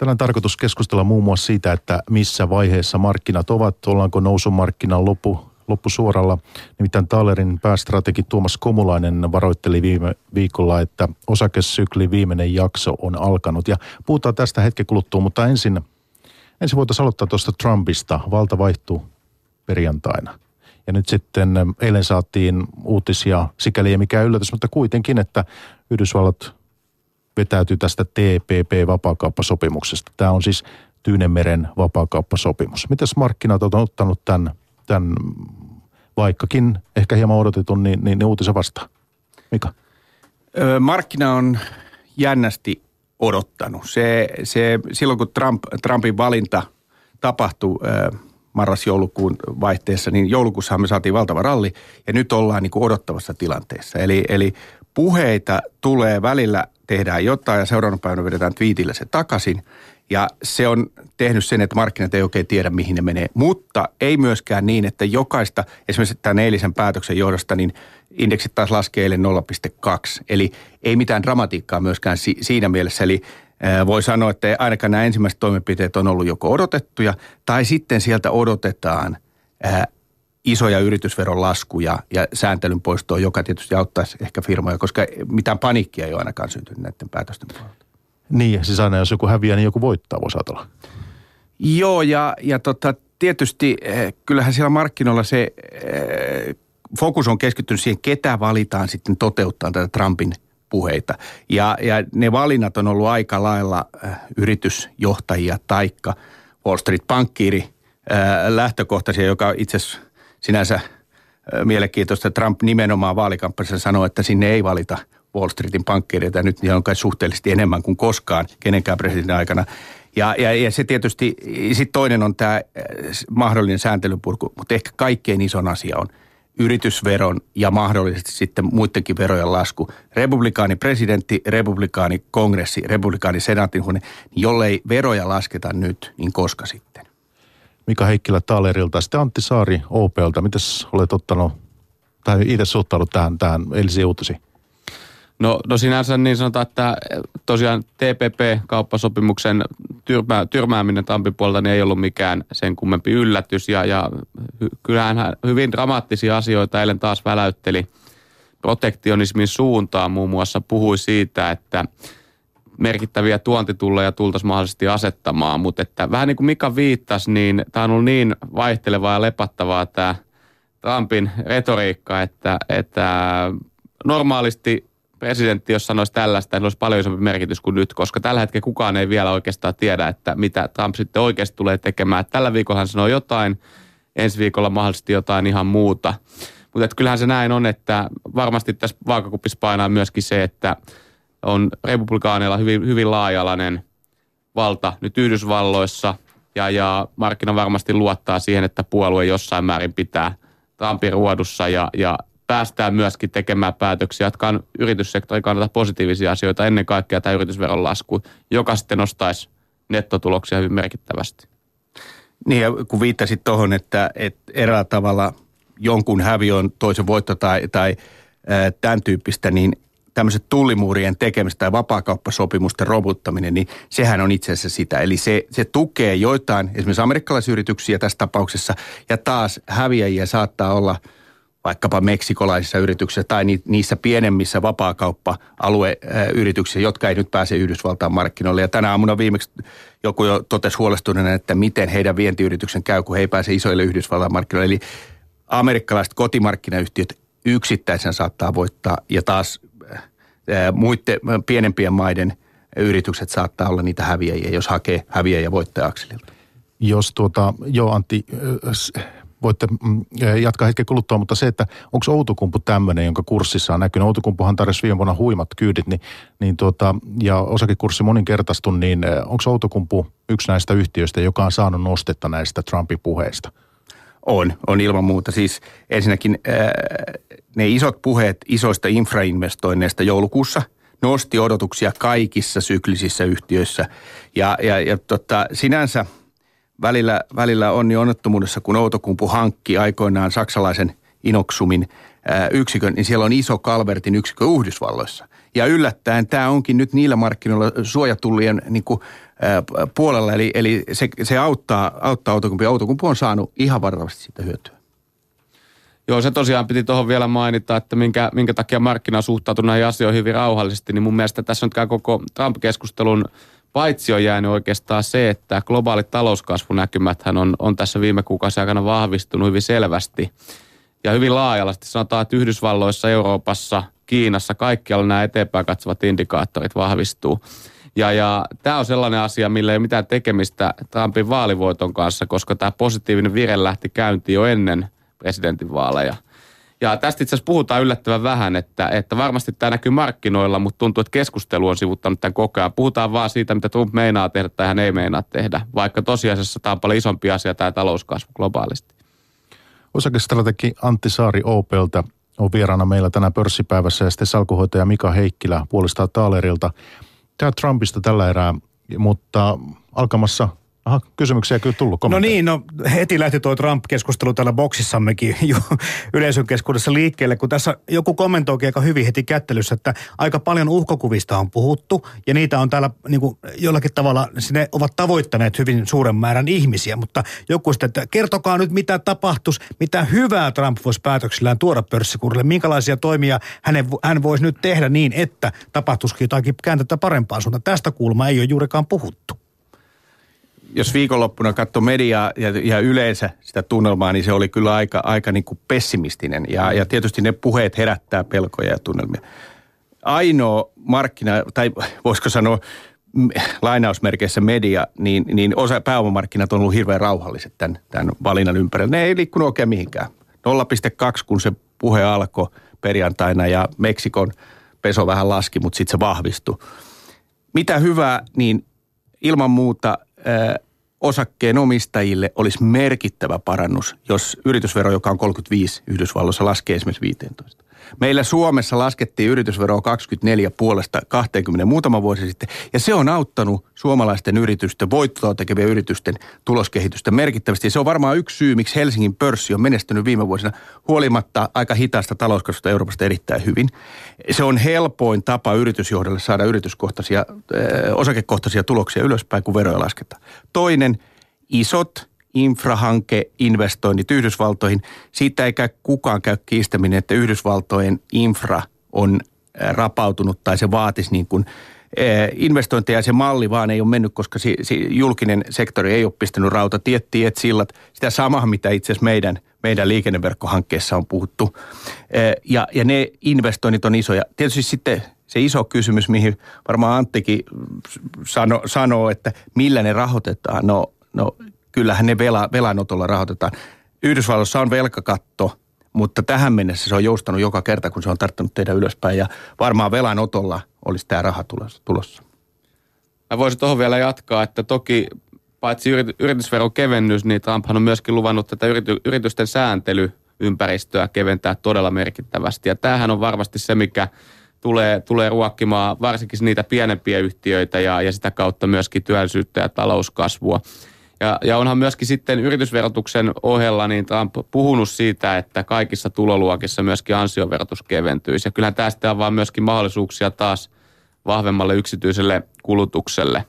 Tänään tarkoitus keskustella muun muassa siitä, että missä vaiheessa markkinat ovat, ollaanko nousumarkkinan loppu, loppusuoralla. Nimittäin Taalerin päästrategi Tuomas Komulainen varoitteli viime viikolla, että osakesykli viimeinen jakso on alkanut. Ja puhutaan tästä hetken kuluttua, mutta ensin, ensin voitaisiin aloittaa tuosta Trumpista. Valta vaihtuu perjantaina. Ja nyt sitten eilen saatiin uutisia, sikäli ei mikään yllätys, mutta kuitenkin, että Yhdysvallat vetäytyy tästä TPP-vapaakauppasopimuksesta. Tämä on siis Tyynemeren vapaakauppasopimus. Mitäs markkinat on ottanut tämän, tämän vaikkakin ehkä hieman odotetun, niin, niin, niin uutisen vastaan? Mika? Markkina on jännästi odottanut. Se, se, silloin kun Trump, Trumpin valinta tapahtui marras-joulukuun vaihteessa, niin joulukuussa me saatiin valtava ralli ja nyt ollaan niin kuin odottavassa tilanteessa. Eli, eli puheita tulee välillä, tehdään jotain ja seuraavana päivänä vedetään twiitillä se takaisin. Ja se on tehnyt sen, että markkinat ei oikein tiedä, mihin ne menee. Mutta ei myöskään niin, että jokaista, esimerkiksi tämän eilisen päätöksen johdosta, niin indeksit taas laskee eilen 0,2. Eli ei mitään dramatiikkaa myöskään si- siinä mielessä. Eli voi sanoa, että ainakaan nämä ensimmäiset toimenpiteet on ollut joko odotettuja, tai sitten sieltä odotetaan isoja yritysveron laskuja ja sääntelyn poistoa, joka tietysti auttaisi ehkä firmoja, koska mitään paniikkia ei ole ainakaan syntynyt näiden päätösten puolelta. Niin, siis aina jos joku häviää, niin joku voittaa, voisi ajatella. Joo, ja, ja tota, tietysti eh, kyllähän siellä markkinoilla se eh, fokus on keskittynyt siihen, ketä valitaan sitten toteuttaa tätä Trumpin puheita. Ja, ja ne valinnat on ollut aika lailla eh, yritysjohtajia taikka Wall Street-pankkiiri lähtökohtaisia, joka itse asiassa sinänsä mielenkiintoista, että Trump nimenomaan vaalikampanjassa sanoi, että sinne ei valita Wall Streetin pankkireita. Nyt niitä on kai suhteellisesti enemmän kuin koskaan kenenkään presidentin aikana. Ja, ja, ja se tietysti, sitten toinen on tämä mahdollinen sääntelypurku, mutta ehkä kaikkein ison asia on yritysveron ja mahdollisesti sitten muidenkin verojen lasku. Republikaani presidentti, republikaani kongressi, republikaani senaatin huone, niin jollei veroja lasketa nyt, niin koska sitten? Mika Heikkilä Taalerilta, sitten Antti Saari OPlta. Mitäs olet ottanut tai itse suhtaudut tähän, tähän eilisiin uutisiin? No, no sinänsä niin sanotaan, että tosiaan TPP-kauppasopimuksen tyrmää, tyrmääminen Trumpin puolelta niin ei ollut mikään sen kummempi yllätys. Ja, ja kyllähän hän hyvin dramaattisia asioita eilen taas väläytteli protektionismin suuntaan. Muun muassa puhui siitä, että merkittäviä tuontitulleja tultaisiin mahdollisesti asettamaan. Mutta että vähän niin kuin Mika viittasi, niin tämä on ollut niin vaihtelevaa ja lepattavaa tämä Trumpin retoriikka, että, että normaalisti presidentti, jos sanoisi tällaista, niin olisi paljon isompi merkitys kuin nyt, koska tällä hetkellä kukaan ei vielä oikeastaan tiedä, että mitä Trump sitten oikeasti tulee tekemään. Tällä viikolla hän sanoo jotain, ensi viikolla mahdollisesti jotain ihan muuta. Mutta kyllähän se näin on, että varmasti tässä vaakakupissa painaa myöskin se, että on republikaaneilla hyvin, hyvin laajalainen valta nyt Yhdysvalloissa ja, ja markkina varmasti luottaa siihen, että puolue jossain määrin pitää Trumpin ruodussa ja, ja päästään myöskin tekemään päätöksiä, jotka on yrityssektorin kannalta positiivisia asioita, ennen kaikkea tämä yritysveron lasku, joka sitten nostaisi nettotuloksia hyvin merkittävästi. Niin ja kun viittasit tuohon, että, että eräällä tavalla jonkun hävi on toisen voitto tai, tai tämän tyyppistä, niin tämmöiset tullimuurien tekemistä tai vapaakauppasopimusten robuttaminen, niin sehän on itse asiassa sitä. Eli se, se tukee joitain, esimerkiksi amerikkalaisyrityksiä tässä tapauksessa, ja taas häviäjiä saattaa olla – vaikkapa meksikolaisissa yrityksissä tai niissä pienemmissä vapaakauppa-alueyrityksissä, jotka ei nyt pääse Yhdysvaltain markkinoille. Ja tänä aamuna viimeksi joku jo totesi huolestuneena, että miten heidän vientiyrityksen käy, kun he ei pääse isoille Yhdysvaltain markkinoille. Eli amerikkalaiset kotimarkkinayhtiöt yksittäisen saattaa voittaa ja taas muiden pienempien maiden yritykset saattaa olla niitä häviäjiä, jos hakee häviäjiä voittaja-akselilta. Jos tuota, joo Antti, voitte mm, jatkaa hetken kuluttua, mutta se, että onko Outokumpu tämmöinen, jonka kurssissa on näkynyt. Outokumpuhan tarjosi viime vuonna huimat kyydit, niin, niin tuota, ja osakekurssi moninkertaistui, niin onko Outokumpu yksi näistä yhtiöistä, joka on saanut nostetta näistä Trumpin puheista? On, on ilman muuta. Siis ensinnäkin ne isot puheet isoista infrainvestoinneista joulukuussa nosti odotuksia kaikissa syklisissä yhtiöissä. Ja, ja, ja tota, sinänsä – välillä, välillä onni onnettomuudessa, kun Outokumpu hankki aikoinaan saksalaisen Inoksumin yksikön, niin siellä on iso Kalvertin yksikö Yhdysvalloissa. Ja yllättäen tämä onkin nyt niillä markkinoilla suojatullien niin kuin, ää, puolella, eli, eli se, se auttaa, auttaa Outokumpi. Outokumpi on saanut ihan varmasti siitä hyötyä. Joo, se tosiaan piti tuohon vielä mainita, että minkä, minkä takia markkina suhtautuu näihin asioihin hyvin rauhallisesti, niin mun mielestä tässä on koko Trump-keskustelun paitsi on jäänyt oikeastaan se, että globaalit talouskasvunäkymät on, on tässä viime kuukausien aikana vahvistunut hyvin selvästi ja hyvin laajallasti. Sanotaan, että Yhdysvalloissa, Euroopassa, Kiinassa, kaikkialla nämä eteenpäin katsovat indikaattorit vahvistuu. Ja, ja tämä on sellainen asia, millä ei ole mitään tekemistä Trumpin vaalivoiton kanssa, koska tämä positiivinen vire lähti käyntiin jo ennen presidentinvaaleja. Ja tästä itse asiassa puhutaan yllättävän vähän, että, että varmasti tämä näkyy markkinoilla, mutta tuntuu, että keskustelu on sivuttanut tämän koko ajan. Puhutaan vaan siitä, mitä Trump meinaa tehdä tai hän ei meinaa tehdä, vaikka tosiasiassa tämä on paljon isompi asia tämä talouskasvu globaalisti. Osakestrategi Antti Saari Opelta on vieraana meillä tänään pörssipäivässä ja sitten salkuhoitaja Mika Heikkilä puolestaan Taalerilta. Tämä Trumpista tällä erää, mutta alkamassa Aha, kysymyksiä kyllä tullut. No niin, no heti lähti tuo Trump-keskustelu täällä boksissammekin jo yleisön keskuudessa liikkeelle, kun tässä joku kommentoikin aika hyvin heti kättelyssä, että aika paljon uhkokuvista on puhuttu ja niitä on täällä niin kuin jollakin tavalla, ne ovat tavoittaneet hyvin suuren määrän ihmisiä, mutta joku sitten, että kertokaa nyt mitä tapahtuisi, mitä hyvää Trump voisi päätöksillään tuoda pörssikurille, minkälaisia toimia hänen, hän voisi nyt tehdä niin, että tapahtuisikin jotakin kääntettä parempaan suuntaan. Tästä kulmaa ei ole juurikaan puhuttu jos viikonloppuna katsoi mediaa ja, ja yleensä sitä tunnelmaa, niin se oli kyllä aika, aika niin kuin pessimistinen. Ja, ja tietysti ne puheet herättää pelkoja ja tunnelmia. Ainoa markkina, tai voisiko sanoa lainausmerkeissä media, niin, niin osa pääomamarkkinat on ollut hirveän rauhalliset tämän, tämän valinnan ympärillä. Ne ei liikkunut oikein mihinkään. 0,2 kun se puhe alkoi perjantaina ja Meksikon peso vähän laski, mutta sitten se vahvistui. Mitä hyvää, niin ilman muuta – osakkeen omistajille olisi merkittävä parannus, jos yritysvero, joka on 35 Yhdysvalloissa, laskee esimerkiksi 15. Meillä Suomessa laskettiin yritysveroa 24 puolesta 20 muutama vuosi sitten, ja se on auttanut suomalaisten yritysten, voittoa tekevien yritysten tuloskehitystä merkittävästi. se on varmaan yksi syy, miksi Helsingin pörssi on menestynyt viime vuosina huolimatta aika hitaasta talouskasvusta Euroopasta erittäin hyvin. Se on helpoin tapa yritysjohdolle saada yrityskohtaisia, osakekohtaisia tuloksia ylöspäin, kun veroja lasketaan. Toinen, isot infrahanke-investoinnit Yhdysvaltoihin. Siitä eikä kukaan käy kiistäminen, että Yhdysvaltojen infra on rapautunut tai se vaatisi niin kuin investointeja ja se malli vaan ei ole mennyt, koska si, si, julkinen sektori ei ole pistänyt rautatiet, tiet, sillat, sitä samaa, mitä itse asiassa meidän, meidän liikenneverkkohankkeessa on puhuttu. Ja, ja ne investoinnit on isoja. Tietysti sitten se iso kysymys, mihin varmaan Anttikin sano, sanoo, että millä ne rahoitetaan. No, no kyllähän ne vela, velanotolla rahoitetaan. Yhdysvalloissa on velkakatto, mutta tähän mennessä se on joustanut joka kerta, kun se on tarttunut tehdä ylöspäin. Ja varmaan velanotolla olisi tämä raha tulossa. Mä voisin tuohon vielä jatkaa, että toki paitsi yritysveron kevennys, niin Trumphan on myöskin luvannut tätä yritysten sääntelyympäristöä keventää todella merkittävästi. Ja tämähän on varmasti se, mikä tulee, tulee ruokkimaan varsinkin niitä pienempiä yhtiöitä ja, ja sitä kautta myöskin työllisyyttä ja talouskasvua. Ja, ja onhan myöskin sitten yritysverotuksen ohella niin Trump puhunut siitä, että kaikissa tuloluokissa myöskin ansioverotus keventyisi. Ja kyllähän tästä on vaan myöskin mahdollisuuksia taas vahvemmalle yksityiselle kulutukselle.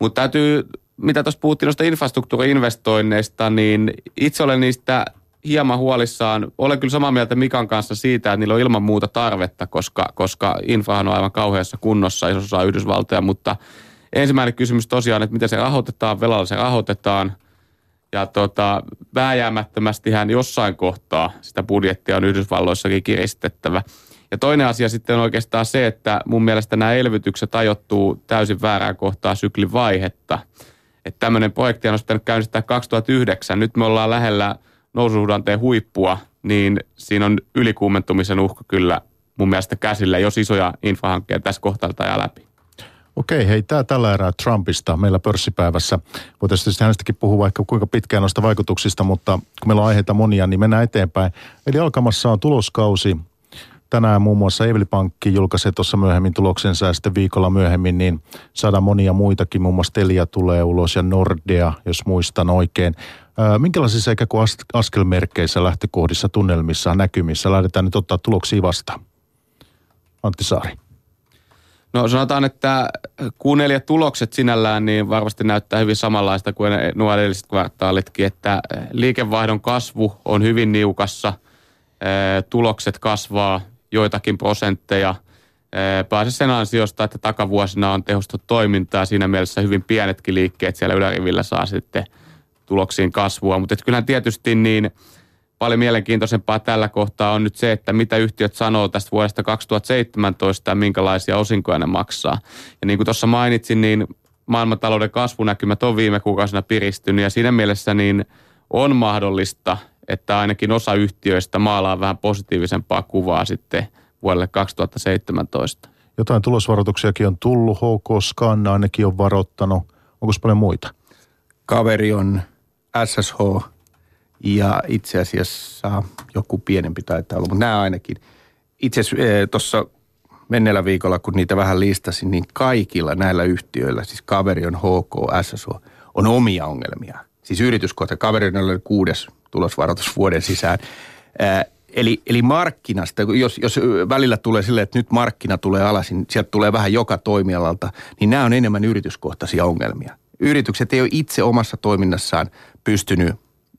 Mutta täytyy, mitä tuossa puhuttiin noista infrastruktuuriinvestoinneista, niin itse olen niistä hieman huolissaan. Olen kyllä samaa mieltä Mikan kanssa siitä, että niillä on ilman muuta tarvetta, koska, koska infrahan on aivan kauheassa kunnossa isossa Yhdysvaltoja, mutta – ensimmäinen kysymys tosiaan, että miten se rahoitetaan, velalla se rahoitetaan. Ja tota, hän jossain kohtaa sitä budjettia on Yhdysvalloissakin kiristettävä. Ja toinen asia sitten on oikeastaan se, että mun mielestä nämä elvytykset ajoittuu täysin väärään kohtaan syklin vaihetta. Että tämmöinen projekti on sitten käynnistää 2009. Nyt me ollaan lähellä noususuhdanteen huippua, niin siinä on ylikuumentumisen uhka kyllä mun mielestä käsillä, jos isoja infahankkeja tässä kohtaa ajaa läpi. Okei, hei, tämä tällä erää Trumpista meillä pörssipäivässä. Voitaisiin hänestäkin puhua vaikka kuinka pitkään noista vaikutuksista, mutta kun meillä on aiheita monia, niin mennään eteenpäin. Eli alkamassa on tuloskausi. Tänään muun muassa Eveli Pankki julkaisee tuossa myöhemmin tuloksensa ja sitten viikolla myöhemmin niin saadaan monia muitakin. Muun muassa Telia tulee ulos ja Nordea, jos muistan oikein. minkälaisissa ikään kuin askelmerkkeissä, lähtökohdissa, tunnelmissa, näkymissä lähdetään nyt ottaa tuloksia vastaan? Antti Saari. No sanotaan, että Q4 tulokset sinällään niin varmasti näyttää hyvin samanlaista kuin nuo edelliset kvartaalitkin, että liikevaihdon kasvu on hyvin niukassa, tulokset kasvaa joitakin prosentteja – pääse sen ansiosta, että takavuosina on tehostettu toimintaa. Siinä mielessä hyvin pienetkin liikkeet siellä ylärivillä saa sitten tuloksiin kasvua. Mutta kyllähän tietysti niin paljon mielenkiintoisempaa tällä kohtaa on nyt se, että mitä yhtiöt sanoo tästä vuodesta 2017 ja minkälaisia osinkoja ne maksaa. Ja niin kuin tuossa mainitsin, niin maailmantalouden kasvunäkymät on viime kuukausina piristynyt ja siinä mielessä niin on mahdollista, että ainakin osa yhtiöistä maalaa vähän positiivisempaa kuvaa sitten – vuodelle 2017. Jotain tulosvaroituksiakin on tullut, HK Scan ainakin on varoittanut. Onko paljon muita? Kaveri on SSH ja itse asiassa joku pienempi taitaa olla, mutta nämä ainakin. Itse asiassa eh, tuossa menneellä viikolla, kun niitä vähän listasin, niin kaikilla näillä yhtiöillä, siis kaveri on HK, SSH, on omia ongelmia. Siis yrityskohta, kaveri on kuudes tulosvaroitus vuoden sisään. Eh, Eli, eli markkinasta, jos, jos välillä tulee sille, että nyt markkina tulee alas, niin sieltä tulee vähän joka toimialalta, niin nämä on enemmän yrityskohtaisia ongelmia. Yritykset ei ole itse omassa toiminnassaan pystynyt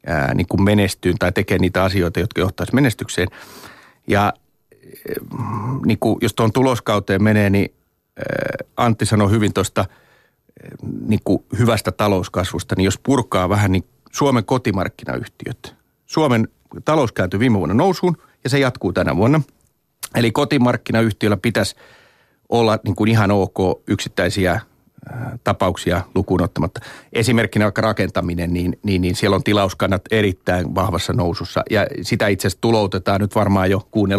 ää, niin kuin menestyyn tai tekemään niitä asioita, jotka johtaisi menestykseen. Ja niin kuin, jos tuon tuloskauteen menee, niin Antti sanoi hyvin tuosta niin kuin hyvästä talouskasvusta, niin jos purkaa vähän, niin Suomen kotimarkkinayhtiöt, Suomen talous kääntyi viime vuonna nousuun ja se jatkuu tänä vuonna. Eli kotimarkkinayhtiöllä pitäisi olla niin kuin ihan ok yksittäisiä tapauksia lukuun ottamatta. Esimerkkinä vaikka rakentaminen, niin, niin, niin siellä on tilauskannat erittäin vahvassa nousussa. Ja sitä itse asiassa tuloutetaan nyt varmaan jo kuun ja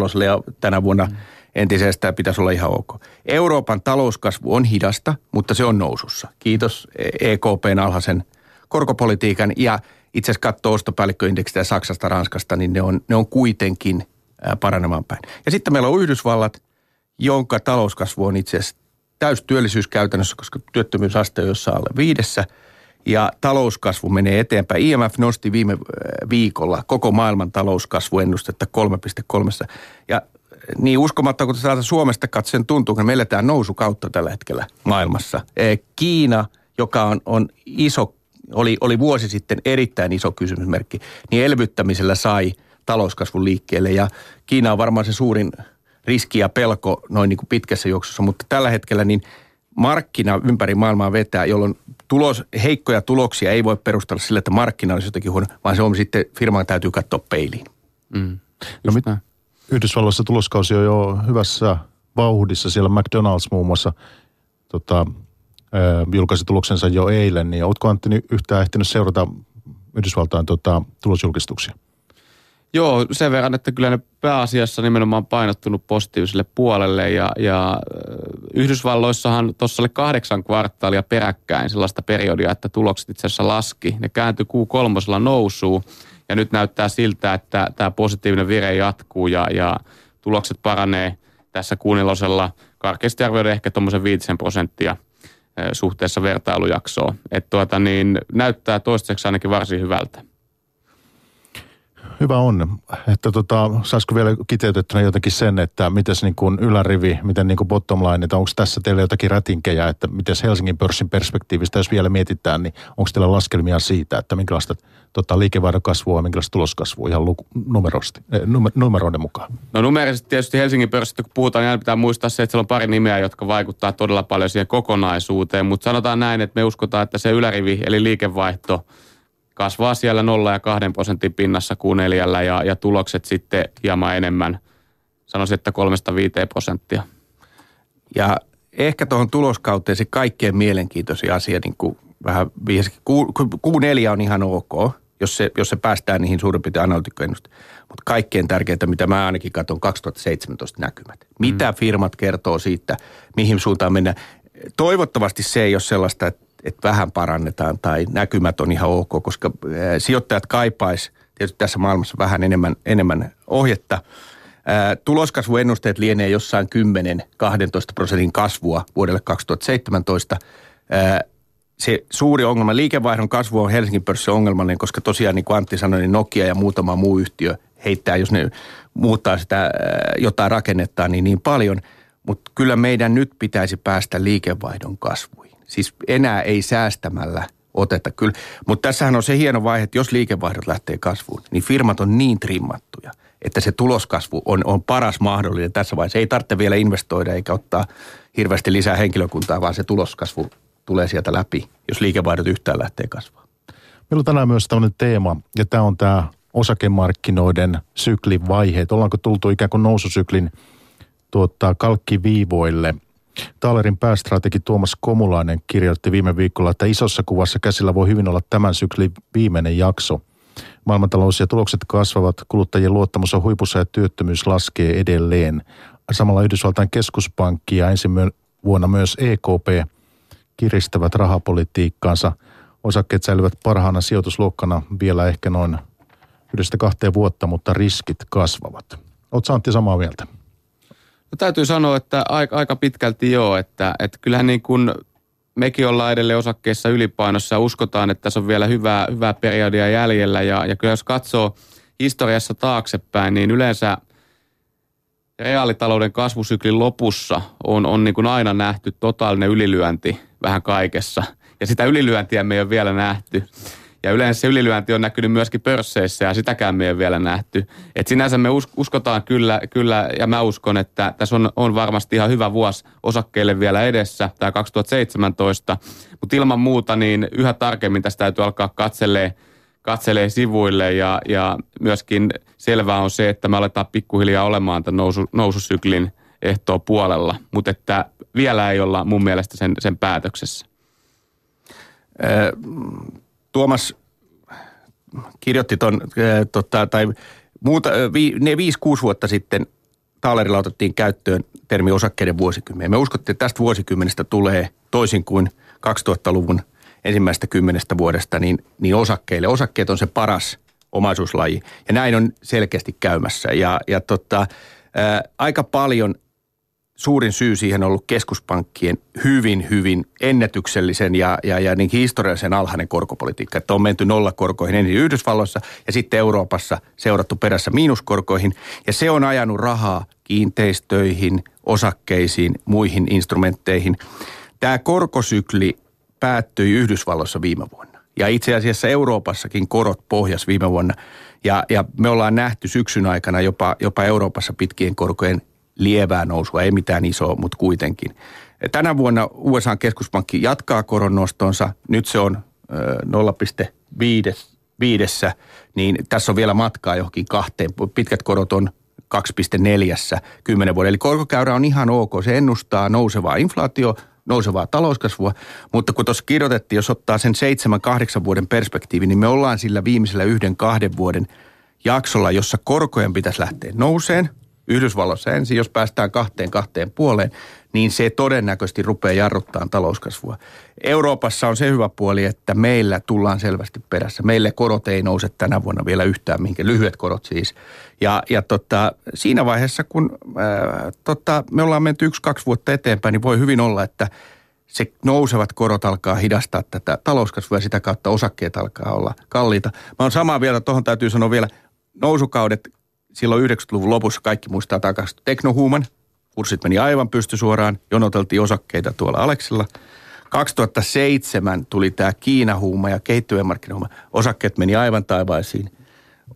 tänä vuonna mm. entisestään pitäisi olla ihan ok. Euroopan talouskasvu on hidasta, mutta se on nousussa. Kiitos EKPn alhaisen korkopolitiikan ja – itse asiassa katsoo ostopäällikköindeksistä Saksasta, Ranskasta, niin ne on, ne on kuitenkin paranemaan päin. Ja sitten meillä on Yhdysvallat, jonka talouskasvu on itse asiassa täystyöllisyys käytännössä, koska työttömyysaste on jossain alle viidessä ja talouskasvu menee eteenpäin. IMF nosti viime viikolla koko maailman talouskasvuennustetta 3,3. Ja niin uskomatta, kun täältä Suomesta katsoen tuntuu, kun me eletään nousu kautta tällä hetkellä maailmassa. Kiina, joka on, on iso oli, oli vuosi sitten erittäin iso kysymysmerkki, niin elvyttämisellä sai talouskasvun liikkeelle ja Kiina on varmaan se suurin riski ja pelko noin niin kuin pitkässä juoksussa, mutta tällä hetkellä niin markkina ympäri maailmaa vetää, jolloin tulos, heikkoja tuloksia ei voi perustella sille, että markkina olisi jotenkin huono, vaan se on sitten, firman täytyy katsoa peiliin. Mm. No mit, Yhdysvalloissa tuloskausi on jo hyvässä vauhdissa, siellä McDonald's muun muassa tota, julkaisi tuloksensa jo eilen, niin oletko Antti yhtään ehtinyt seurata Yhdysvaltain tota, tulosjulkistuksia? Joo, sen verran, että kyllä ne pääasiassa nimenomaan painottunut positiiviselle puolelle ja, ja Yhdysvalloissahan tuossa oli kahdeksan kvartaalia peräkkäin sellaista periodia, että tulokset itse asiassa laski. Ne kääntyi Q3 nousuun ja nyt näyttää siltä, että tämä positiivinen vire jatkuu ja, ja tulokset paranee tässä kuunnelosella karkeasti arvioiden ehkä tuommoisen 5 prosenttia – suhteessa vertailujaksoon. Että tuota, niin, näyttää toistaiseksi ainakin varsin hyvältä. Hyvä on. Että tota, saisiko vielä kiteytettynä jotenkin sen, että miten niin kuin ylärivi, miten niin kuin bottom line, että onko tässä teillä jotakin rätinkejä, että miten Helsingin pörssin perspektiivistä, jos vielä mietitään, niin onko teillä laskelmia siitä, että minkälaista tota, liikevaihdon kasvua ja minkälaista tuloskasvua ihan luku, numerosti, eh, numer, numeroiden mukaan? No numerisesti tietysti Helsingin pörssistä, kun puhutaan, niin pitää muistaa se, että siellä on pari nimeä, jotka vaikuttaa todella paljon siihen kokonaisuuteen, mutta sanotaan näin, että me uskotaan, että se ylärivi, eli liikevaihto, kasvaa siellä 0 ja 2 prosentin pinnassa kuun neljällä ja, ja tulokset sitten hieman enemmän, sanoisin, että 3-5 prosenttia. Ja ehkä tuohon tuloskauteen se kaikkein mielenkiintoisin asia, niin kuin vähän viisikin. Q4 on ihan ok, jos se, jos se päästään niihin suurin piirtein analytikkoennuste. Mutta kaikkein tärkeintä, mitä mä ainakin katson, 2017 näkymät. Mitä mm. firmat kertoo siitä, mihin suuntaan mennään. Toivottavasti se ei ole sellaista, että että vähän parannetaan tai näkymät on ihan ok, koska sijoittajat kaipais tietysti tässä maailmassa vähän enemmän, enemmän ohjetta. Tuloskasvuennusteet lienee jossain 10-12 prosentin kasvua vuodelle 2017. Se suuri ongelma, liikevaihdon kasvu on Helsingin pörssin ongelmallinen, koska tosiaan niin kuin Antti sanoi, niin Nokia ja muutama muu yhtiö heittää, jos ne muuttaa sitä jotain rakennetta, niin niin paljon – mutta kyllä meidän nyt pitäisi päästä liikevaihdon kasvuihin. Siis enää ei säästämällä oteta kyllä. Mutta tässähän on se hieno vaihe, että jos liikevaihdot lähtee kasvuun, niin firmat on niin trimmattuja, että se tuloskasvu on, on paras mahdollinen tässä vaiheessa. Ei tarvitse vielä investoida eikä ottaa hirveästi lisää henkilökuntaa, vaan se tuloskasvu tulee sieltä läpi, jos liikevaihdot yhtään lähtee kasvamaan. Meillä on tänään myös tämmöinen teema, ja tämä on tämä osakemarkkinoiden syklin vaiheet. Ollaanko tultu ikään kuin noususyklin tuottaa kalkkiviivoille. Taalerin päästrategi Tuomas Komulainen kirjoitti viime viikolla, että isossa kuvassa käsillä voi hyvin olla tämän syklin viimeinen jakso. Maailmantalous ja tulokset kasvavat, kuluttajien luottamus on huipussa ja työttömyys laskee edelleen. Samalla Yhdysvaltain keskuspankki ja ensi vuonna myös EKP kiristävät rahapolitiikkaansa. Osakkeet säilyvät parhaana sijoitusluokkana vielä ehkä noin yhdestä kahteen vuotta, mutta riskit kasvavat. Oletko Antti samaa mieltä? No, täytyy sanoa, että aika, aika pitkälti joo, että, että kyllähän niin kuin mekin ollaan edelleen osakkeissa ylipainossa ja uskotaan, että tässä on vielä hyvää, hyvää periodia jäljellä. Ja, ja kyllä jos katsoo historiassa taaksepäin, niin yleensä reaalitalouden kasvusyklin lopussa on, on niin kuin aina nähty totaalinen ylilyönti vähän kaikessa. Ja sitä ylilyöntiä me ei ole vielä nähty. Ja yleensä se ylilyönti on näkynyt myöskin pörsseissä ja sitäkään me ei vielä nähty. Et sinänsä me uskotaan kyllä, kyllä ja mä uskon, että tässä on, on varmasti ihan hyvä vuosi osakkeille vielä edessä, tämä 2017. Mutta ilman muuta niin yhä tarkemmin tästä täytyy alkaa katselee, katselee sivuille ja, ja myöskin selvää on se, että me aletaan pikkuhiljaa olemaan tämän nousu, noususyklin ehtoa puolella, mutta että vielä ei olla mun mielestä sen, sen päätöksessä. Tuomas kirjoitti ton, äh, tota, tai muuta, äh, vi, ne 5-6 vuotta sitten Taalerilla otettiin käyttöön termi osakkeiden vuosikymmen. Me uskottiin, että tästä vuosikymmenestä tulee toisin kuin 2000-luvun ensimmäistä kymmenestä vuodesta, niin, niin osakkeille. Osakkeet on se paras omaisuuslaji ja näin on selkeästi käymässä. Ja, ja tota, ää, aika paljon – suurin syy siihen on ollut keskuspankkien hyvin, hyvin ennätyksellisen ja, ja, ja niin historiallisen alhainen korkopolitiikka. Että on menty nollakorkoihin ensin Yhdysvalloissa ja sitten Euroopassa seurattu perässä miinuskorkoihin. Ja se on ajanut rahaa kiinteistöihin, osakkeisiin, muihin instrumentteihin. Tämä korkosykli päättyi Yhdysvalloissa viime vuonna. Ja itse asiassa Euroopassakin korot pohjas viime vuonna. Ja, ja me ollaan nähty syksyn aikana jopa, jopa Euroopassa pitkien korkojen lievää nousua, ei mitään isoa, mutta kuitenkin. Tänä vuonna USA keskuspankki jatkaa koronnostonsa. Nyt se on 0,5, niin tässä on vielä matkaa johonkin kahteen. Pitkät korot on 2,4 kymmenen vuoden. Eli korkokäyrä on ihan ok. Se ennustaa nousevaa inflaatio, nousevaa talouskasvua. Mutta kun tuossa kirjoitettiin, jos ottaa sen 7-8 vuoden perspektiivi, niin me ollaan sillä viimeisellä yhden kahden vuoden jaksolla, jossa korkojen pitäisi lähteä nouseen – Yhdysvalloissa ensin, jos päästään kahteen kahteen puoleen, niin se todennäköisesti rupeaa jarruttaa talouskasvua. Euroopassa on se hyvä puoli, että meillä tullaan selvästi perässä. Meille korot ei nouse tänä vuonna vielä yhtään, minkä lyhyet korot siis. Ja, ja tota, siinä vaiheessa, kun ää, tota, me ollaan menty yksi-kaksi vuotta eteenpäin, niin voi hyvin olla, että se nousevat korot alkaa hidastaa tätä talouskasvua ja sitä kautta osakkeet alkaa olla kalliita. Mä oon samaa vielä, tuohon täytyy sanoa vielä, nousukaudet silloin 90-luvun lopussa kaikki muistaa takaisin teknohuuman. Kurssit meni aivan pystysuoraan, jonoteltiin osakkeita tuolla Aleksilla. 2007 tuli tämä Kiina-huuma ja kehittyvien markkinahuuma. Osakkeet meni aivan taivaisiin.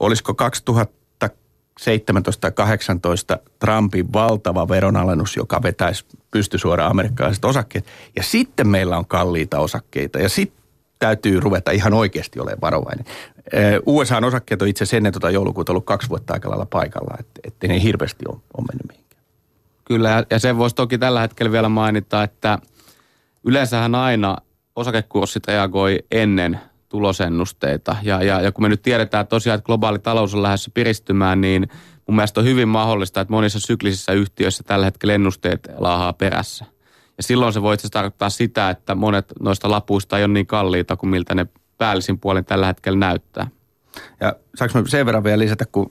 Olisiko 2017 tai 2018 Trumpin valtava veronalennus, joka vetäisi pystysuoraan amerikkalaiset osakkeet. Ja sitten meillä on kalliita osakkeita. Ja sitten täytyy ruveta ihan oikeasti olemaan varovainen. USAn osakkeet on itse asiassa ennen tuota joulukuuta ollut kaksi vuotta aika lailla paikalla, että ettei ne hirveästi ole, ole mennyt mihinkään. Kyllä, ja sen voisi toki tällä hetkellä vielä mainita, että yleensähän aina osakekurssit reagoi ennen tulosennusteita. Ja, ja, ja kun me nyt tiedetään tosiaan, että globaali talous on lähdössä piristymään, niin mun mielestä on hyvin mahdollista, että monissa syklisissä yhtiöissä tällä hetkellä ennusteet laahaa perässä. Ja silloin se voi itse tarkoittaa sitä, että monet noista lapuista ei ole niin kalliita kuin miltä ne päällisin puolin tällä hetkellä näyttää. Ja saanko sen verran vielä lisätä, kun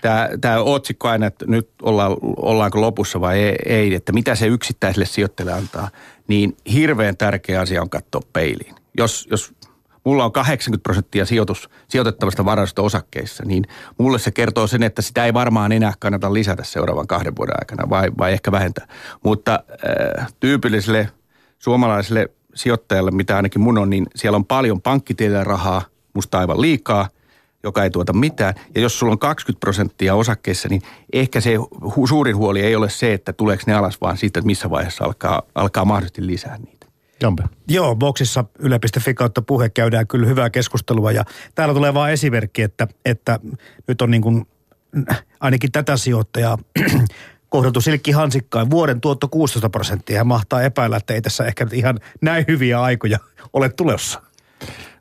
tämä, tämä otsikko aina, että nyt ollaan, ollaanko lopussa vai ei, ei, että mitä se yksittäiselle sijoittajalle antaa, niin hirveän tärkeä asia on katsoa peiliin. Jos, jos mulla on 80 prosenttia sijoitus, sijoitettavasta varasta osakkeissa, niin mulle se kertoo sen, että sitä ei varmaan enää kannata lisätä seuraavan kahden vuoden aikana vai, vai ehkä vähentää. Mutta äh, tyypilliselle suomalaiselle sijoittajalle, mitä ainakin mun on, niin siellä on paljon pankkitiedellä rahaa, musta aivan liikaa, joka ei tuota mitään. Ja jos sulla on 20 prosenttia osakkeissa, niin ehkä se hu- suurin huoli ei ole se, että tuleeko ne alas, vaan siitä, että missä vaiheessa alkaa, alkaa mahdollisesti lisää niitä. Jampe. Joo, boksissa yle.fi kautta puhe käydään kyllä hyvää keskustelua ja täällä tulee vain esimerkki, että, että nyt on niin kuin ainakin tätä sijoittajaa kohdeltu silkki hansikkaan. Vuoden tuotto 16 prosenttia ja mahtaa epäillä, että ei tässä ehkä nyt ihan näin hyviä aikoja ole tulossa.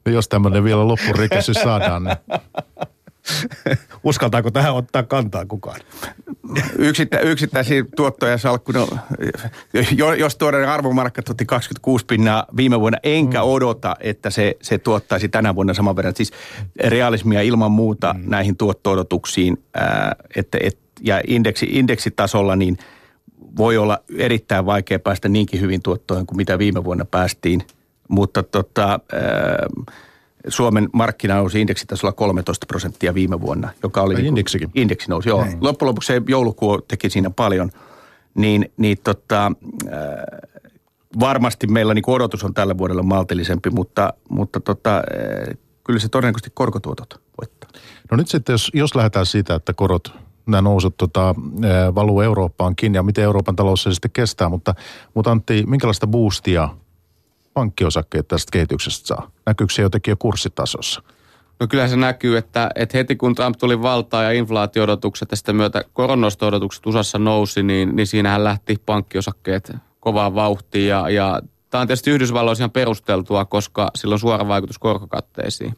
No jos tämmöinen vielä loppurikäsy saadaan, niin Uskaltaako tähän ottaa kantaa kukaan? Yksittä, yksittäisiä tuottoja salkku, no, jo- jos tuoreinen arvomarkka tuotti 26 pinnaa viime vuonna, enkä mm. odota, että se, se tuottaisi tänä vuonna saman verran. Siis realismia ilman muuta mm. näihin tuotto-odotuksiin ää, et, ja indeksi, indeksitasolla niin voi olla erittäin vaikea päästä niinkin hyvin tuottoon kuin mitä viime vuonna päästiin. Mutta tota, ää, Suomen markkina nousi indeksitasolla 13 prosenttia viime vuonna, joka oli... Ai, indeksikin? Indeksi nousi, joo. Loppujen lopuksi se joulukuu teki siinä paljon. Niin, niin tota, äh, varmasti meillä niin odotus on tällä vuodella maltillisempi, mutta, mutta tota, äh, kyllä se todennäköisesti korkotuotot voittaa. No nyt sitten, jos, jos lähdetään siitä, että korot, nämä nousut tota, ää, valuu Eurooppaankin ja miten Euroopan talous se sitten kestää, mutta, mutta Antti, minkälaista boostia pankkiosakkeet tästä kehityksestä saa? Näkyykö se jotenkin jo kurssitasossa? No kyllä se näkyy, että, että heti kun Trump tuli valtaan ja inflaatio-odotukset ja sitten myötä koronnosto-odotukset USAssa nousi, niin, niin siinähän lähti pankkiosakkeet kovaan vauhtiin. Ja, ja tämä on tietysti Yhdysvalloissa ihan perusteltua, koska sillä on suora vaikutus korkokatteisiin.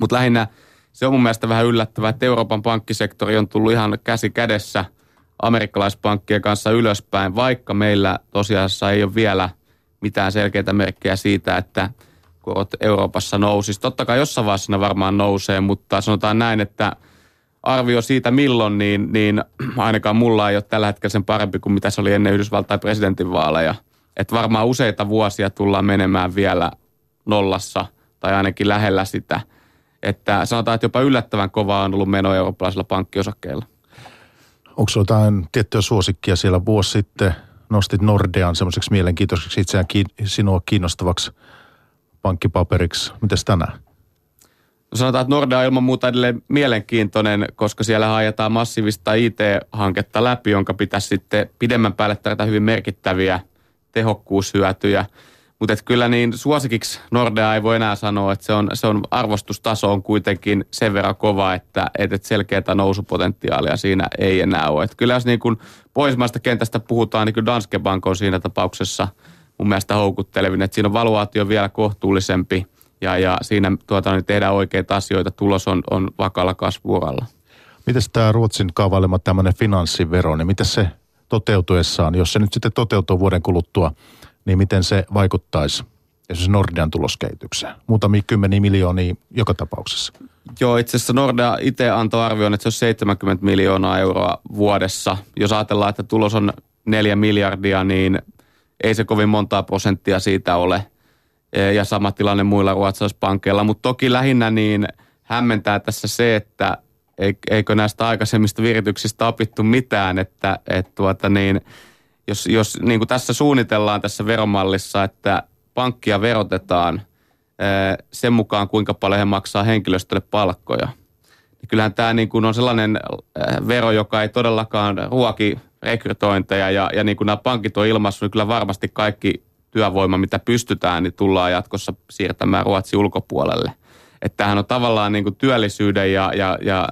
Mutta lähinnä se on mun mielestä vähän yllättävää, että Euroopan pankkisektori on tullut ihan käsi kädessä amerikkalaispankkien kanssa ylöspäin, vaikka meillä tosiasiassa ei ole vielä mitään selkeitä merkkejä siitä, että korot Euroopassa nousisi. Totta kai jossain vaiheessa ne varmaan nousee, mutta sanotaan näin, että arvio siitä milloin, niin, niin ainakaan mulla ei ole tällä hetkellä sen parempi kuin mitä se oli ennen Yhdysvaltain presidentinvaaleja. Että varmaan useita vuosia tullaan menemään vielä nollassa tai ainakin lähellä sitä. Että sanotaan, että jopa yllättävän kovaa on ollut meno eurooppalaisilla pankkiosakkeilla. Onko jotain tiettyä suosikkia siellä vuosi sitten? Nostit Nordean semmoiseksi mielenkiintoiseksi itseään kiin- sinua kiinnostavaksi pankkipaperiksi. Mites tänään? No sanotaan, että Nordea on ilman muuta edelleen mielenkiintoinen, koska siellä ajetaan massiivista IT-hanketta läpi, jonka pitäisi sitten pidemmän päälle tarjota hyvin merkittäviä tehokkuushyötyjä. Mutta kyllä niin suosikiksi Nordea ei voi enää sanoa, että se on, se on arvostustaso on kuitenkin sen verran kova, että, että selkeää nousupotentiaalia siinä ei enää ole. Et kyllä jos niin kuin pohjoismaista kentästä puhutaan, niin kyllä Danske Bank on siinä tapauksessa mun mielestä houkuttelevin, että siinä on valuaatio vielä kohtuullisempi ja, ja siinä tuota, niin tehdään oikeita asioita, tulos on, on vakalla kasvuuralla. Miten tämä Ruotsin kaavailema tämmöinen finanssivero, niin miten se toteutuessaan, jos se nyt sitten toteutuu vuoden kuluttua, niin miten se vaikuttaisi esimerkiksi Nordean tuloskehitykseen? Muutamia kymmeniä miljoonia joka tapauksessa. Joo, itse asiassa Nordea itse antoi arvioon, että se on 70 miljoonaa euroa vuodessa. Jos ajatellaan, että tulos on 4 miljardia, niin ei se kovin montaa prosenttia siitä ole. E, Ja sama tilanne muilla ruotsalaispankkeilla. Mutta toki lähinnä niin hämmentää tässä se, että eikö näistä aikaisemmista virityksistä opittu mitään, että, että tuota niin, jos, jos niin kuin tässä suunnitellaan tässä veromallissa, että pankkia verotetaan sen mukaan, kuinka paljon he maksaa henkilöstölle palkkoja. Niin kyllähän tämä niin kuin on sellainen vero, joka ei todellakaan ruoki rekrytointeja ja, ja niin kuin nämä pankit on ilmaissut, niin kyllä varmasti kaikki työvoima, mitä pystytään, niin tullaan jatkossa siirtämään Ruotsin ulkopuolelle. Että tämähän on tavallaan niin kuin työllisyyden ja, ja, ja,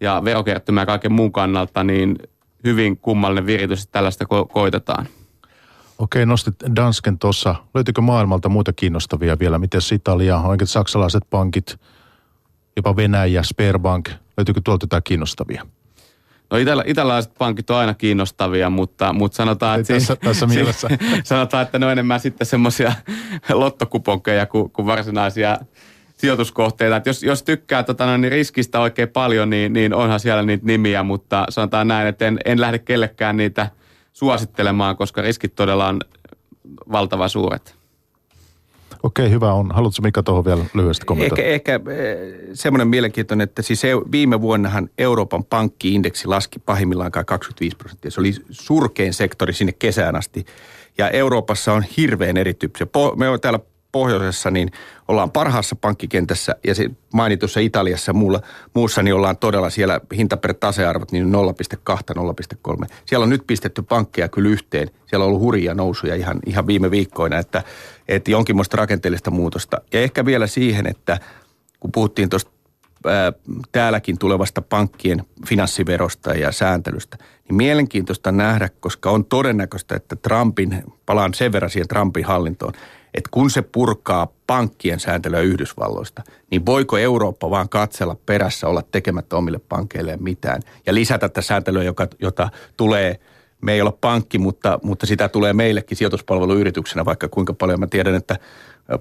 ja verokertymän ja kaiken muun kannalta niin hyvin kummallinen viritys, että tällaista ko- koitetaan. Okei, nostit Dansken tuossa. Löytyykö maailmalta muita kiinnostavia vielä? Miten Italia, oikein saksalaiset pankit, jopa Venäjä, Sperbank. Löytyykö tuolta jotain kiinnostavia? No itälä, itälaiset pankit on aina kiinnostavia, mutta, mutta sanotaan, Ei että, tässä- tässä mielessä. sanotaan, että ne on enemmän sitten semmoisia lottokuponkeja kuin, kuin varsinaisia sijoituskohteita. Että jos, jos tykkää tota, niin riskistä oikein paljon, niin, niin onhan siellä niitä nimiä, mutta sanotaan näin, että en, en lähde kellekään niitä suosittelemaan, koska riskit todella on valtava suuret. Okei, hyvä on. Haluatko Mika tuohon vielä lyhyesti kommentoida? Ehkä, ehkä semmoinen mielenkiintoinen, että siis viime vuonnahan Euroopan pankkiindeksi laski pahimmillaan 25 prosenttia. Se oli surkein sektori sinne kesään asti. Ja Euroopassa on hirveän erityyppisiä. Me on täällä pohjoisessa, niin ollaan parhaassa pankkikentässä ja se mainitussa Italiassa muulla, muussa, niin ollaan todella siellä hinta per tasearvot niin 0,2, 0,3. Siellä on nyt pistetty pankkeja kyllä yhteen. Siellä on ollut hurjia nousuja ihan, ihan viime viikkoina, että, että jonkinlaista rakenteellista muutosta. Ja ehkä vielä siihen, että kun puhuttiin tuosta täälläkin tulevasta pankkien finanssiverosta ja sääntelystä, niin mielenkiintoista nähdä, koska on todennäköistä, että Trumpin, palaan sen verran siihen Trumpin hallintoon, että kun se purkaa pankkien sääntelyä Yhdysvalloista, niin voiko Eurooppa vaan katsella perässä olla tekemättä omille pankeille mitään ja lisätä tätä sääntelyä, joka, jota tulee me ei ole pankki, mutta, mutta sitä tulee meillekin sijoituspalveluyrityksenä, vaikka kuinka paljon mä tiedän, että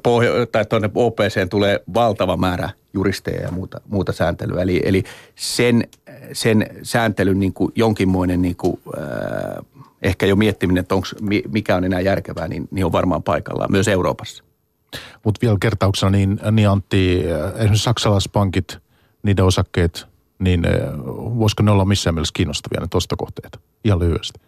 pohjo- tai tuonne OPC tulee valtava määrä juristeja ja muuta, muuta sääntelyä. Eli, eli sen, sen sääntelyn niin kuin jonkinmoinen niin kuin, äh, ehkä jo miettiminen, että onks, mikä on enää järkevää, niin, niin on varmaan paikallaan myös Euroopassa. Mutta vielä kertauksena, niin, niin Antti, esimerkiksi saksalaispankit, niiden osakkeet, niin äh, voisiko ne olla missään mielessä kiinnostavia ne ostokohteita? Ihan lyhyesti.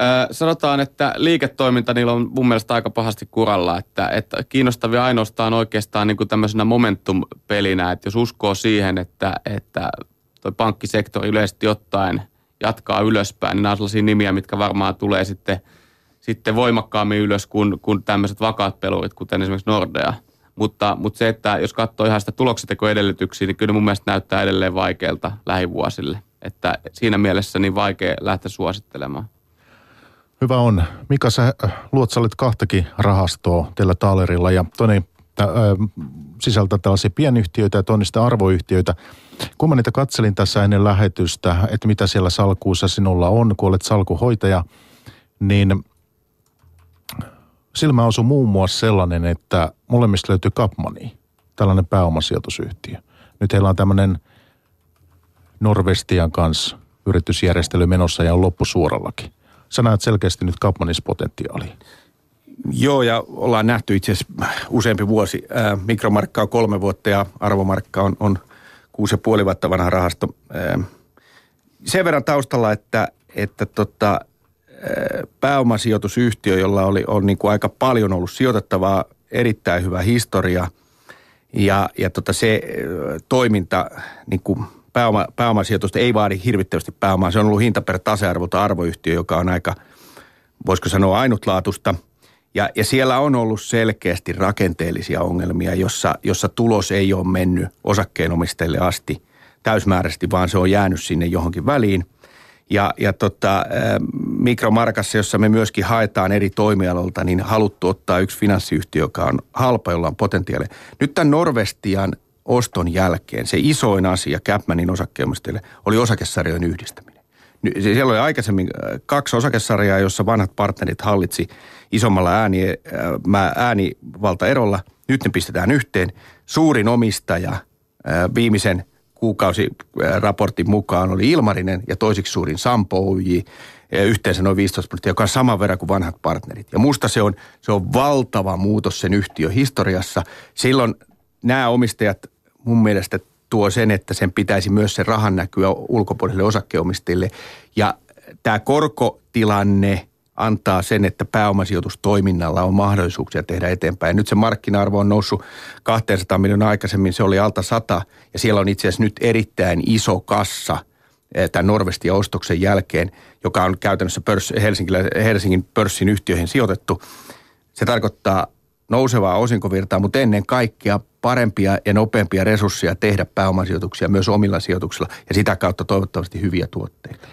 Öö, sanotaan, että liiketoiminta niillä on mun mielestä aika pahasti kuralla, että, että kiinnostavia ainoastaan oikeastaan niin kuin tämmöisenä momentum-pelinä, että jos uskoo siihen, että, että toi pankkisektori yleisesti ottaen jatkaa ylöspäin, niin nämä on sellaisia nimiä, mitkä varmaan tulee sitten, sitten voimakkaammin ylös kuin, kuin tämmöiset vakaat pelurit, kuten esimerkiksi Nordea. Mutta, mutta se, että jos katsoo ihan sitä tuloksetekoedellytyksiä, niin kyllä mun mielestä näyttää edelleen vaikealta lähivuosille. Että siinä mielessä niin vaikea lähteä suosittelemaan. Hyvä on. Mika, sä äh, luotsalit kahtakin rahastoa tällä Taalerilla ja toinen äh, sisältää tällaisia pienyhtiöitä ja toinen sitä arvoyhtiöitä. Kun mä niitä katselin tässä ennen lähetystä, että mitä siellä salkuussa sinulla on, kun olet salkuhoitaja, niin silmä osui muun muassa sellainen, että molemmista löytyy Kapmani, tällainen pääomasijoitusyhtiö. Nyt heillä on tämmöinen Norvestian kanssa yritysjärjestely menossa ja on loppusuorallakin sä näet selkeästi nyt Kapmanis potentiaalia. Joo, ja ollaan nähty itse asiassa useampi vuosi. Mikromarkka on kolme vuotta ja arvomarkka on, on kuusi ja puoli vuotta vanha rahasto. Sen verran taustalla, että, että tota, pääomasijoitusyhtiö, jolla oli, on niin kuin aika paljon ollut sijoitettavaa, erittäin hyvä historia ja, ja tota se toiminta niin kuin pääoma, pääomasijoitusta ei vaadi hirvittävästi pääomaa. Se on ollut hinta per tasearvolta arvoyhtiö, joka on aika, voisiko sanoa, ainutlaatusta. Ja, ja siellä on ollut selkeästi rakenteellisia ongelmia, jossa, jossa tulos ei ole mennyt osakkeenomistajille asti täysmääräisesti, vaan se on jäänyt sinne johonkin väliin. Ja, ja tota, mikromarkassa, jossa me myöskin haetaan eri toimialoilta, niin haluttu ottaa yksi finanssiyhtiö, joka on halpa, jolla on potentiaalia. Nyt tämän Norvestian oston jälkeen se isoin asia Capmanin osakkeenomistajille oli osakesarjojen yhdistäminen. Siellä oli aikaisemmin äh, kaksi osakesarjaa, jossa vanhat partnerit hallitsi isommalla ääni, äh, äänivaltaerolla. Nyt ne pistetään yhteen. Suurin omistaja äh, viimeisen kuukausiraportin mukaan oli Ilmarinen ja toisiksi suurin Sampo Oy, yhteensä noin 15 prosenttia, joka on saman verran kuin vanhat partnerit. Ja musta se on, se on valtava muutos sen yhtiön historiassa. Silloin nämä omistajat mun mielestä tuo sen, että sen pitäisi myös se rahan näkyä ulkopuolisille osakkeomistajille. Ja tämä korkotilanne antaa sen, että pääomasijoitustoiminnalla on mahdollisuuksia tehdä eteenpäin. Nyt se markkina-arvo on noussut 200 miljoonaa aikaisemmin, se oli alta 100 ja siellä on itse asiassa nyt erittäin iso kassa eh, tämän Norvestia ostoksen jälkeen, joka on käytännössä pörs, Helsingin pörssin yhtiöihin sijoitettu. Se tarkoittaa nousevaa osinkovirtaa, mutta ennen kaikkea parempia ja nopeampia resursseja tehdä pääomasijoituksia myös omilla sijoituksilla ja sitä kautta toivottavasti hyviä tuotteita.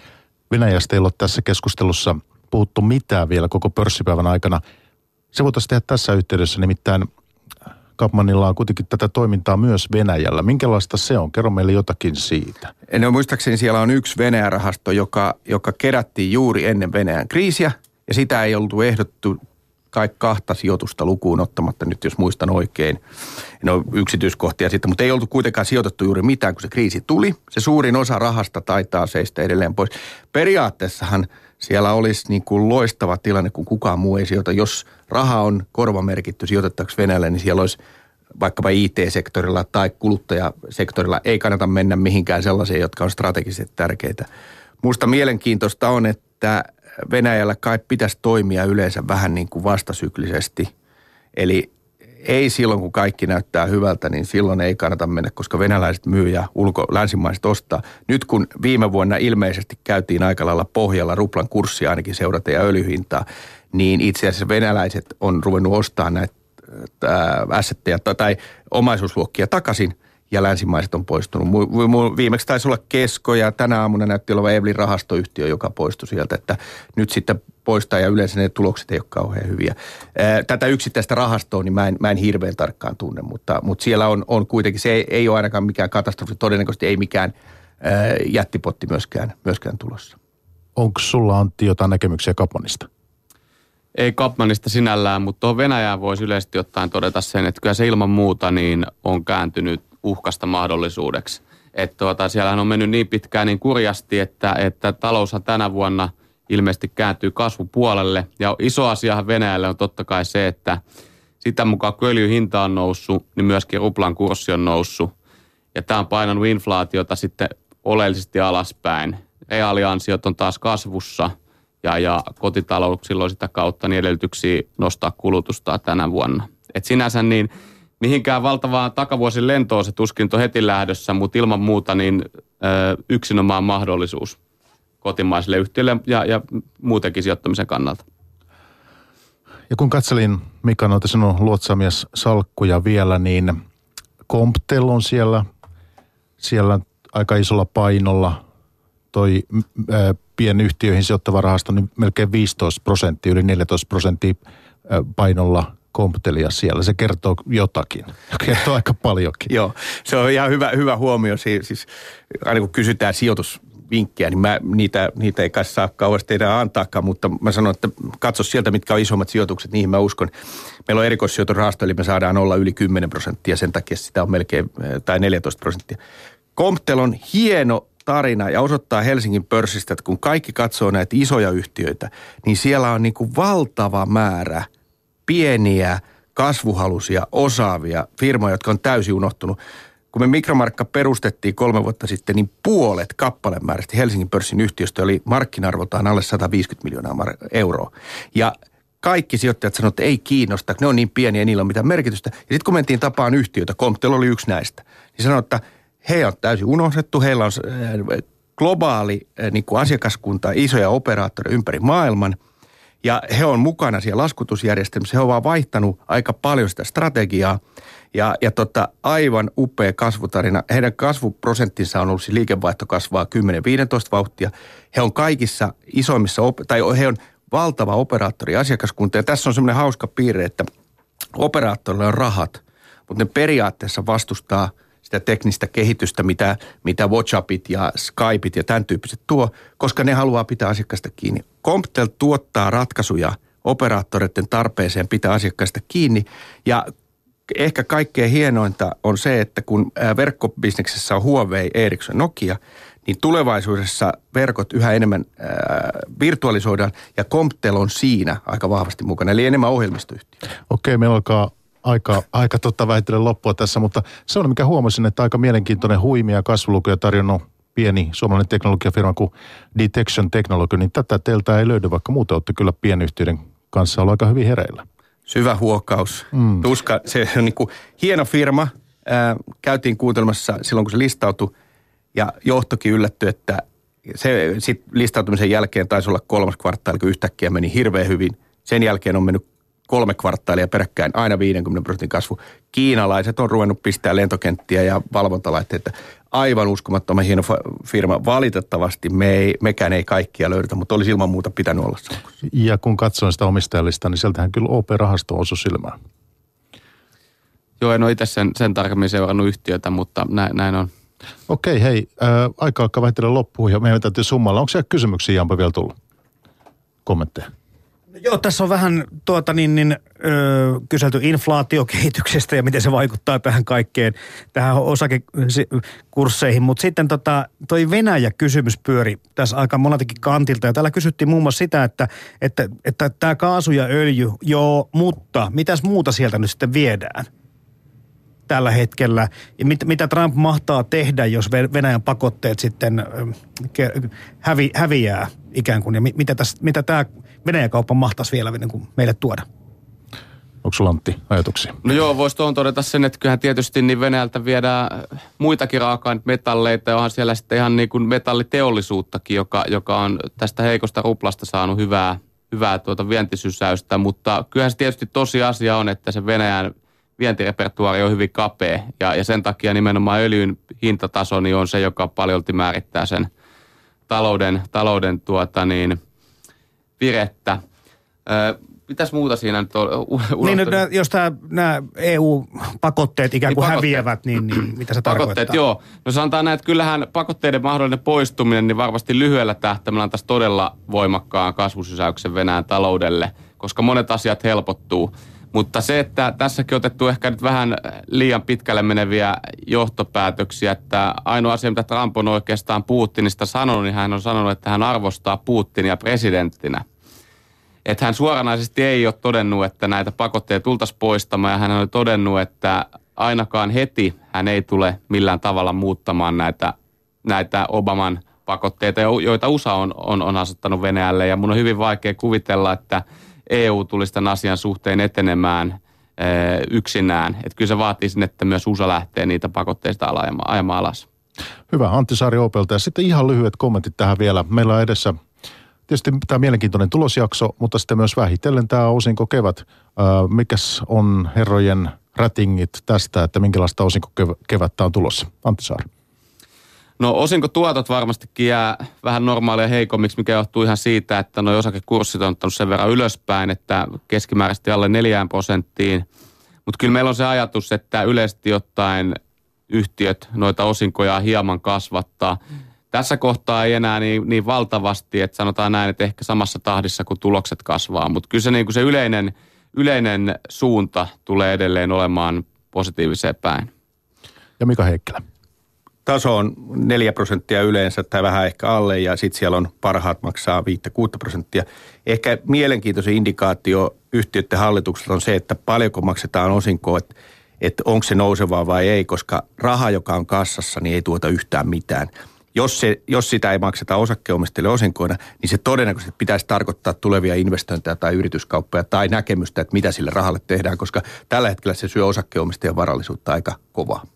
Venäjästä ei ole tässä keskustelussa puhuttu mitään vielä koko pörssipäivän aikana. Se voitaisiin tehdä tässä yhteydessä, nimittäin Kapmanilla on kuitenkin tätä toimintaa myös Venäjällä. Minkälaista se on? Kerro meille jotakin siitä. No muistaakseni siellä on yksi Venäjä-rahasto, joka, joka kerättiin juuri ennen Venäjän kriisiä ja sitä ei oltu ehdottu kai kahta sijoitusta lukuun ottamatta, nyt jos muistan oikein. Ole yksityiskohtia sitten, mutta ei oltu kuitenkaan sijoitettu juuri mitään, kun se kriisi tuli. Se suurin osa rahasta taitaa seistä edelleen pois. Periaatteessahan siellä olisi niin kuin loistava tilanne, kun kukaan muu ei sijoita. Jos raha on korvamerkitty sijoitettavaksi Venäjälle, niin siellä olisi vaikkapa IT-sektorilla tai kuluttajasektorilla ei kannata mennä mihinkään sellaiseen, jotka on strategisesti tärkeitä. Minusta mielenkiintoista on, että Venäjällä kai pitäisi toimia yleensä vähän niin kuin vastasyklisesti. Eli ei silloin, kun kaikki näyttää hyvältä, niin silloin ei kannata mennä, koska venäläiset myy ja ulko, länsimaiset ostaa. Nyt kun viime vuonna ilmeisesti käytiin aika lailla pohjalla ruplan kurssia ainakin seurata ja öljyhintaa, niin itse asiassa venäläiset on ruvennut ostamaan näitä assetteja tai omaisuusluokkia takaisin – ja länsimaiset on poistunut. Viimeksi taisi olla Kesko ja tänä aamuna näytti olevan Evlin rahastoyhtiö, joka poistui sieltä, että nyt sitten poistaa ja yleensä ne tulokset ei ole kauhean hyviä. Tätä yksittäistä rahastoa niin mä en, mä en hirveän tarkkaan tunne, mutta, mutta siellä on, on kuitenkin, se ei, ei ole ainakaan mikään katastrofi, todennäköisesti ei mikään jättipotti myöskään, myöskään tulossa. Onko sulla Antti jotain näkemyksiä Kapmanista? Ei Kapmanista sinällään, mutta tuohon Venäjään voisi yleisesti ottaen todeta sen, että kyllä se ilman muuta niin on kääntynyt uhkasta mahdollisuudeksi. Että tuota, siellähän on mennyt niin pitkään niin kurjasti, että, että taloushan tänä vuonna ilmeisesti kääntyy kasvupuolelle. Ja iso asiahan Venäjälle on totta kai se, että sitä mukaan kun öljyn hinta on noussut, niin myöskin ruplan kurssi on noussut. Ja tämä on painanut inflaatiota sitten oleellisesti alaspäin. Reaaliansiot on taas kasvussa ja, ja kotitalouksilla on sitä kautta niin edellytyksiä nostaa kulutusta tänä vuonna. Et sinänsä niin mihinkään valtavaan takavuosin lentoon se tuskin on heti lähdössä, mutta ilman muuta niin ö, yksinomaan mahdollisuus kotimaisille yhtiöille ja, ja muutenkin sijoittamisen kannalta. Ja kun katselin Mika noita sinun luotsamies salkkuja vielä, niin Comptel on siellä, siellä aika isolla painolla. Toi ä, pienyhtiöihin sijoittava rahasto, niin melkein 15 prosenttia, yli 14 prosenttia painolla Comptelia siellä. Se kertoo jotakin. Kertoo aika paljonkin. Joo, se on ihan hyvä, hyvä huomio. Siis aina kun kysytään sijoitusvinkkejä, niin mä, niitä, niitä ei kai saa kauheasti teidän antaakaan, mutta mä sanon, että katso sieltä, mitkä on isommat sijoitukset, niihin mä uskon. Meillä on erikoissijoitusrahasto, eli me saadaan olla yli 10 prosenttia, sen takia sitä on melkein, tai 14 prosenttia. Comptel on hieno tarina ja osoittaa Helsingin pörssistä, että kun kaikki katsoo näitä isoja yhtiöitä, niin siellä on niin kuin valtava määrä – pieniä, kasvuhalusia, osaavia firmoja, jotka on täysin unohtunut. Kun me Mikromarkka perustettiin kolme vuotta sitten, niin puolet kappalemäärästä Helsingin pörssin yhtiöstä oli markkina-arvoltaan alle 150 miljoonaa euroa. Ja kaikki sijoittajat sanoivat, että ei kiinnosta, ne on niin pieniä, niillä on mitään merkitystä. Ja sitten kun mentiin tapaan yhtiötä, Comptel oli yksi näistä, niin sanoi, että he on täysin unohdettu, heillä on äh, globaali äh, niin kuin asiakaskunta, isoja operaattoreja ympäri maailman – ja he on mukana siellä laskutusjärjestelmässä. He ovat vaihtanut aika paljon sitä strategiaa. Ja, ja tota, aivan upea kasvutarina. Heidän kasvuprosenttinsa on ollut, siis liikevaihto kasvaa 10-15 vauhtia. He on kaikissa isoimmissa, tai he on valtava operaattori asiakaskunta. Ja tässä on semmoinen hauska piirre, että operaattorilla on rahat, mutta ne periaatteessa vastustaa – sitä teknistä kehitystä, mitä, mitä WhatsAppit ja Skypeit ja tämän tyyppiset tuo, koska ne haluaa pitää asiakkaista kiinni. Comptel tuottaa ratkaisuja operaattoreiden tarpeeseen pitää asiakkaista kiinni ja ehkä kaikkein hienointa on se, että kun verkkobisneksessä on Huawei, Ericsson, Nokia, niin tulevaisuudessa verkot yhä enemmän äh, virtualisoidaan ja Comptel on siinä aika vahvasti mukana, eli enemmän ohjelmistoyhtiö. Okei, meillä alkaa aika, aika totta vähitellen loppua tässä, mutta se on mikä huomasin, että aika mielenkiintoinen huimia kasvulukuja tarjonnut pieni suomalainen teknologiafirma kuin Detection Technology, niin tätä teiltä ei löydy, vaikka muuten olette kyllä pienyhtiöiden kanssa ollut aika hyvin hereillä. Syvä huokaus. Mm. Tuska, se on niin kuin hieno firma. Ää, käytiin kuuntelemassa silloin, kun se listautui, ja johtokin yllättyi, että se sit listautumisen jälkeen taisi olla kolmas kvartaali, kun yhtäkkiä meni hirveän hyvin. Sen jälkeen on mennyt kolme kvartaalia peräkkäin aina 50 prosentin kasvu. Kiinalaiset on ruvennut pistää lentokenttiä ja valvontalaitteita. Aivan uskomattoman hieno firma. Valitettavasti me ei, mekään ei kaikkia löydetä, mutta olisi ilman muuta pitänyt olla se. Ja kun katsoin sitä omistajalista, niin sieltähän kyllä OP-rahasto osui silmään. Joo, en ole itse sen, sen tarkemmin seurannut yhtiötä, mutta näin, näin on. Okei, hei, ää, aika alkaa vähitellen loppuun ja meidän täytyy summalla. Onko siellä kysymyksiä Jampa vielä tullut? Kommentteja? Joo, tässä on vähän tuota, niin, niin, ö, kyselty inflaatiokehityksestä ja miten se vaikuttaa tähän kaikkeen, tähän osakekursseihin. Mutta sitten tota, toi Venäjä-kysymys pyöri tässä aika moneltakin kantilta. Ja täällä kysyttiin muun muassa sitä, että että, että tämä kaasu ja öljy, joo, mutta mitäs muuta sieltä nyt sitten viedään? tällä hetkellä. Ja mit, mitä Trump mahtaa tehdä, jos Venäjän pakotteet sitten hävi, häviää ikään kuin. Ja mitä, tässä, mitä tämä Venäjän kauppa mahtaisi vielä niin kuin meille tuoda? Onko sulla Antti ajatuksia? No joo, voisi tuohon todeta sen, että kyllähän tietysti niin Venäjältä viedään muitakin raaka metalleita ja onhan siellä sitten ihan niin kuin metalliteollisuuttakin, joka, joka on tästä heikosta ruplasta saanut hyvää, hyvää tuota vientisysäystä, mutta kyllähän se tietysti tosiasia on, että se Venäjän vientirepertuaari on hyvin kapea ja, ja sen takia nimenomaan öljyn hintataso niin on se, joka paljolti määrittää sen talouden, talouden tuota niin, virettä. Mitäs muuta siinä nyt on? Niin, no, jos nämä EU-pakotteet ikään kuin niin, häviävät, niin, niin mitä se pakotteet, tarkoittaa? joo. No sanotaan näin, että kyllähän pakotteiden mahdollinen poistuminen niin varmasti lyhyellä tähtäimellä antaisi todella voimakkaan kasvusysäyksen Venäjän taloudelle, koska monet asiat helpottuu. Mutta se, että tässäkin otettu ehkä nyt vähän liian pitkälle meneviä johtopäätöksiä, että ainoa asia, mitä Trump on oikeastaan Putinista sanonut, niin hän on sanonut, että hän arvostaa Putinia presidenttinä. Että hän suoranaisesti ei ole todennut, että näitä pakotteita tultaisiin poistamaan ja hän on todennut, että ainakaan heti hän ei tule millään tavalla muuttamaan näitä, näitä Obaman pakotteita, joita USA on, on, on asettanut Venäjälle. Ja mun on hyvin vaikea kuvitella, että – EU tulisi tämän asian suhteen etenemään eh, yksinään. Että kyllä se vaatii sinne, että myös USA lähtee niitä pakotteista ajamaan alas. Hyvä, Antti Saari Opelta. Ja sitten ihan lyhyet kommentit tähän vielä. Meillä on edessä tietysti tämä mielenkiintoinen tulosjakso, mutta sitten myös vähitellen tämä osinko kevät. Mikäs on herrojen rätingit tästä, että minkälaista osinko kevättä on tulossa? Antti Saari. No osinko tuotot varmastikin jää vähän normaalia heikommiksi, mikä johtuu ihan siitä, että nuo osakekurssit on ottanut sen verran ylöspäin, että keskimääräisesti alle neljään prosenttiin. Mutta kyllä meillä on se ajatus, että yleisesti ottaen yhtiöt noita osinkoja hieman kasvattaa. Tässä kohtaa ei enää niin, niin valtavasti, että sanotaan näin, että ehkä samassa tahdissa kuin tulokset kasvaa. Mutta kyllä se, niin kuin se yleinen, yleinen suunta tulee edelleen olemaan positiiviseen päin. Ja Mika Heikkilä taso on 4 prosenttia yleensä tai vähän ehkä alle ja sitten siellä on parhaat maksaa 5-6 prosenttia. Ehkä mielenkiintoisen indikaatio yhtiöiden hallitukselta on se, että paljonko maksetaan osinkoa, että, että onko se nousevaa vai ei, koska raha, joka on kassassa, niin ei tuota yhtään mitään. Jos, se, jos sitä ei makseta osakkeenomistajille osinkoina, niin se todennäköisesti pitäisi tarkoittaa tulevia investointeja tai yrityskauppoja tai näkemystä, että mitä sille rahalle tehdään, koska tällä hetkellä se syö osakkeenomistajan varallisuutta aika kovaa.